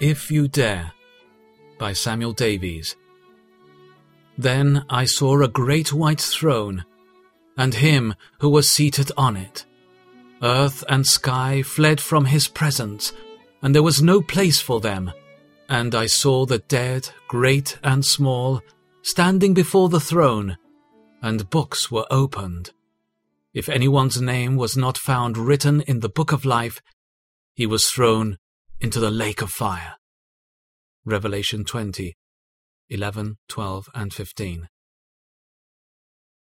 If You Dare by Samuel Davies. Then I saw a great white throne, and him who was seated on it. Earth and sky fled from his presence, and there was no place for them. And I saw the dead, great and small, standing before the throne, and books were opened. If anyone's name was not found written in the book of life, he was thrown into the lake of fire. Revelation 20, 11, 12, and 15.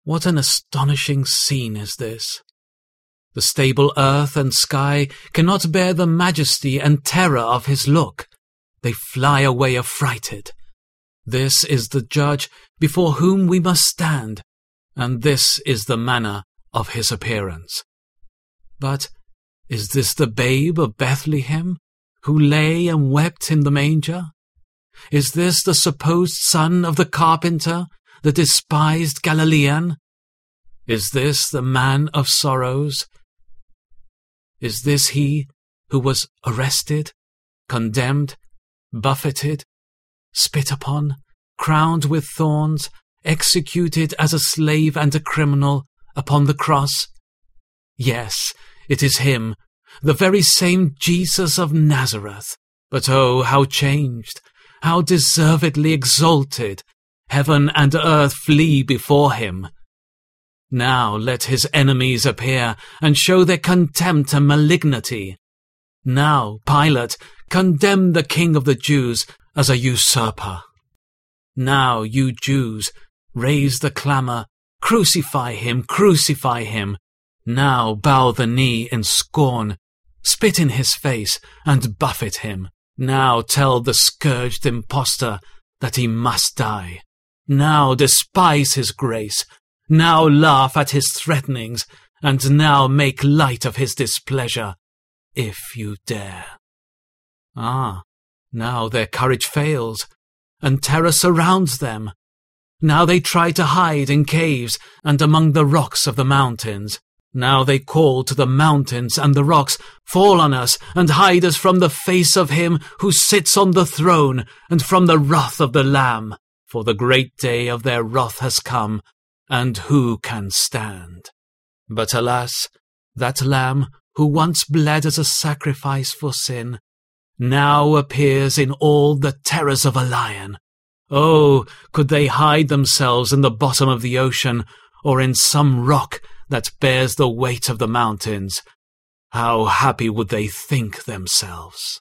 What an astonishing scene is this! The stable earth and sky cannot bear the majesty and terror of his look. They fly away affrighted. This is the judge before whom we must stand, and this is the manner of his appearance. But is this the babe of Bethlehem, who lay and wept in the manger? Is this the supposed son of the carpenter, the despised Galilean? Is this the man of sorrows? Is this he who was arrested, condemned, buffeted, spit upon, crowned with thorns, executed as a slave and a criminal upon the cross? Yes, it is him, the very same Jesus of Nazareth. But oh, how changed, how deservedly exalted! Heaven and earth flee before him. Now let his enemies appear and show their contempt and malignity. Now, Pilate, condemn the King of the Jews as a usurper. Now, you Jews, raise the clamour, crucify him, crucify him. Now bow the knee in scorn, spit in his face, and buffet him. Now tell the scourged impostor that he must die. Now despise his grace. Now laugh at his threatenings, and now make light of his displeasure, if you dare. Ah, now their courage fails, and terror surrounds them. Now they try to hide in caves and among the rocks of the mountains. Now they call to the mountains and the rocks, Fall on us, and hide us from the face of him who sits on the throne, and from the wrath of the Lamb. For the great day of their wrath has come, and who can stand? But alas, that Lamb, who once bled as a sacrifice for sin, now appears in all the terrors of a lion. Oh, could they hide themselves in the bottom of the ocean, or in some rock that bears the weight of the mountains, how happy would they think themselves?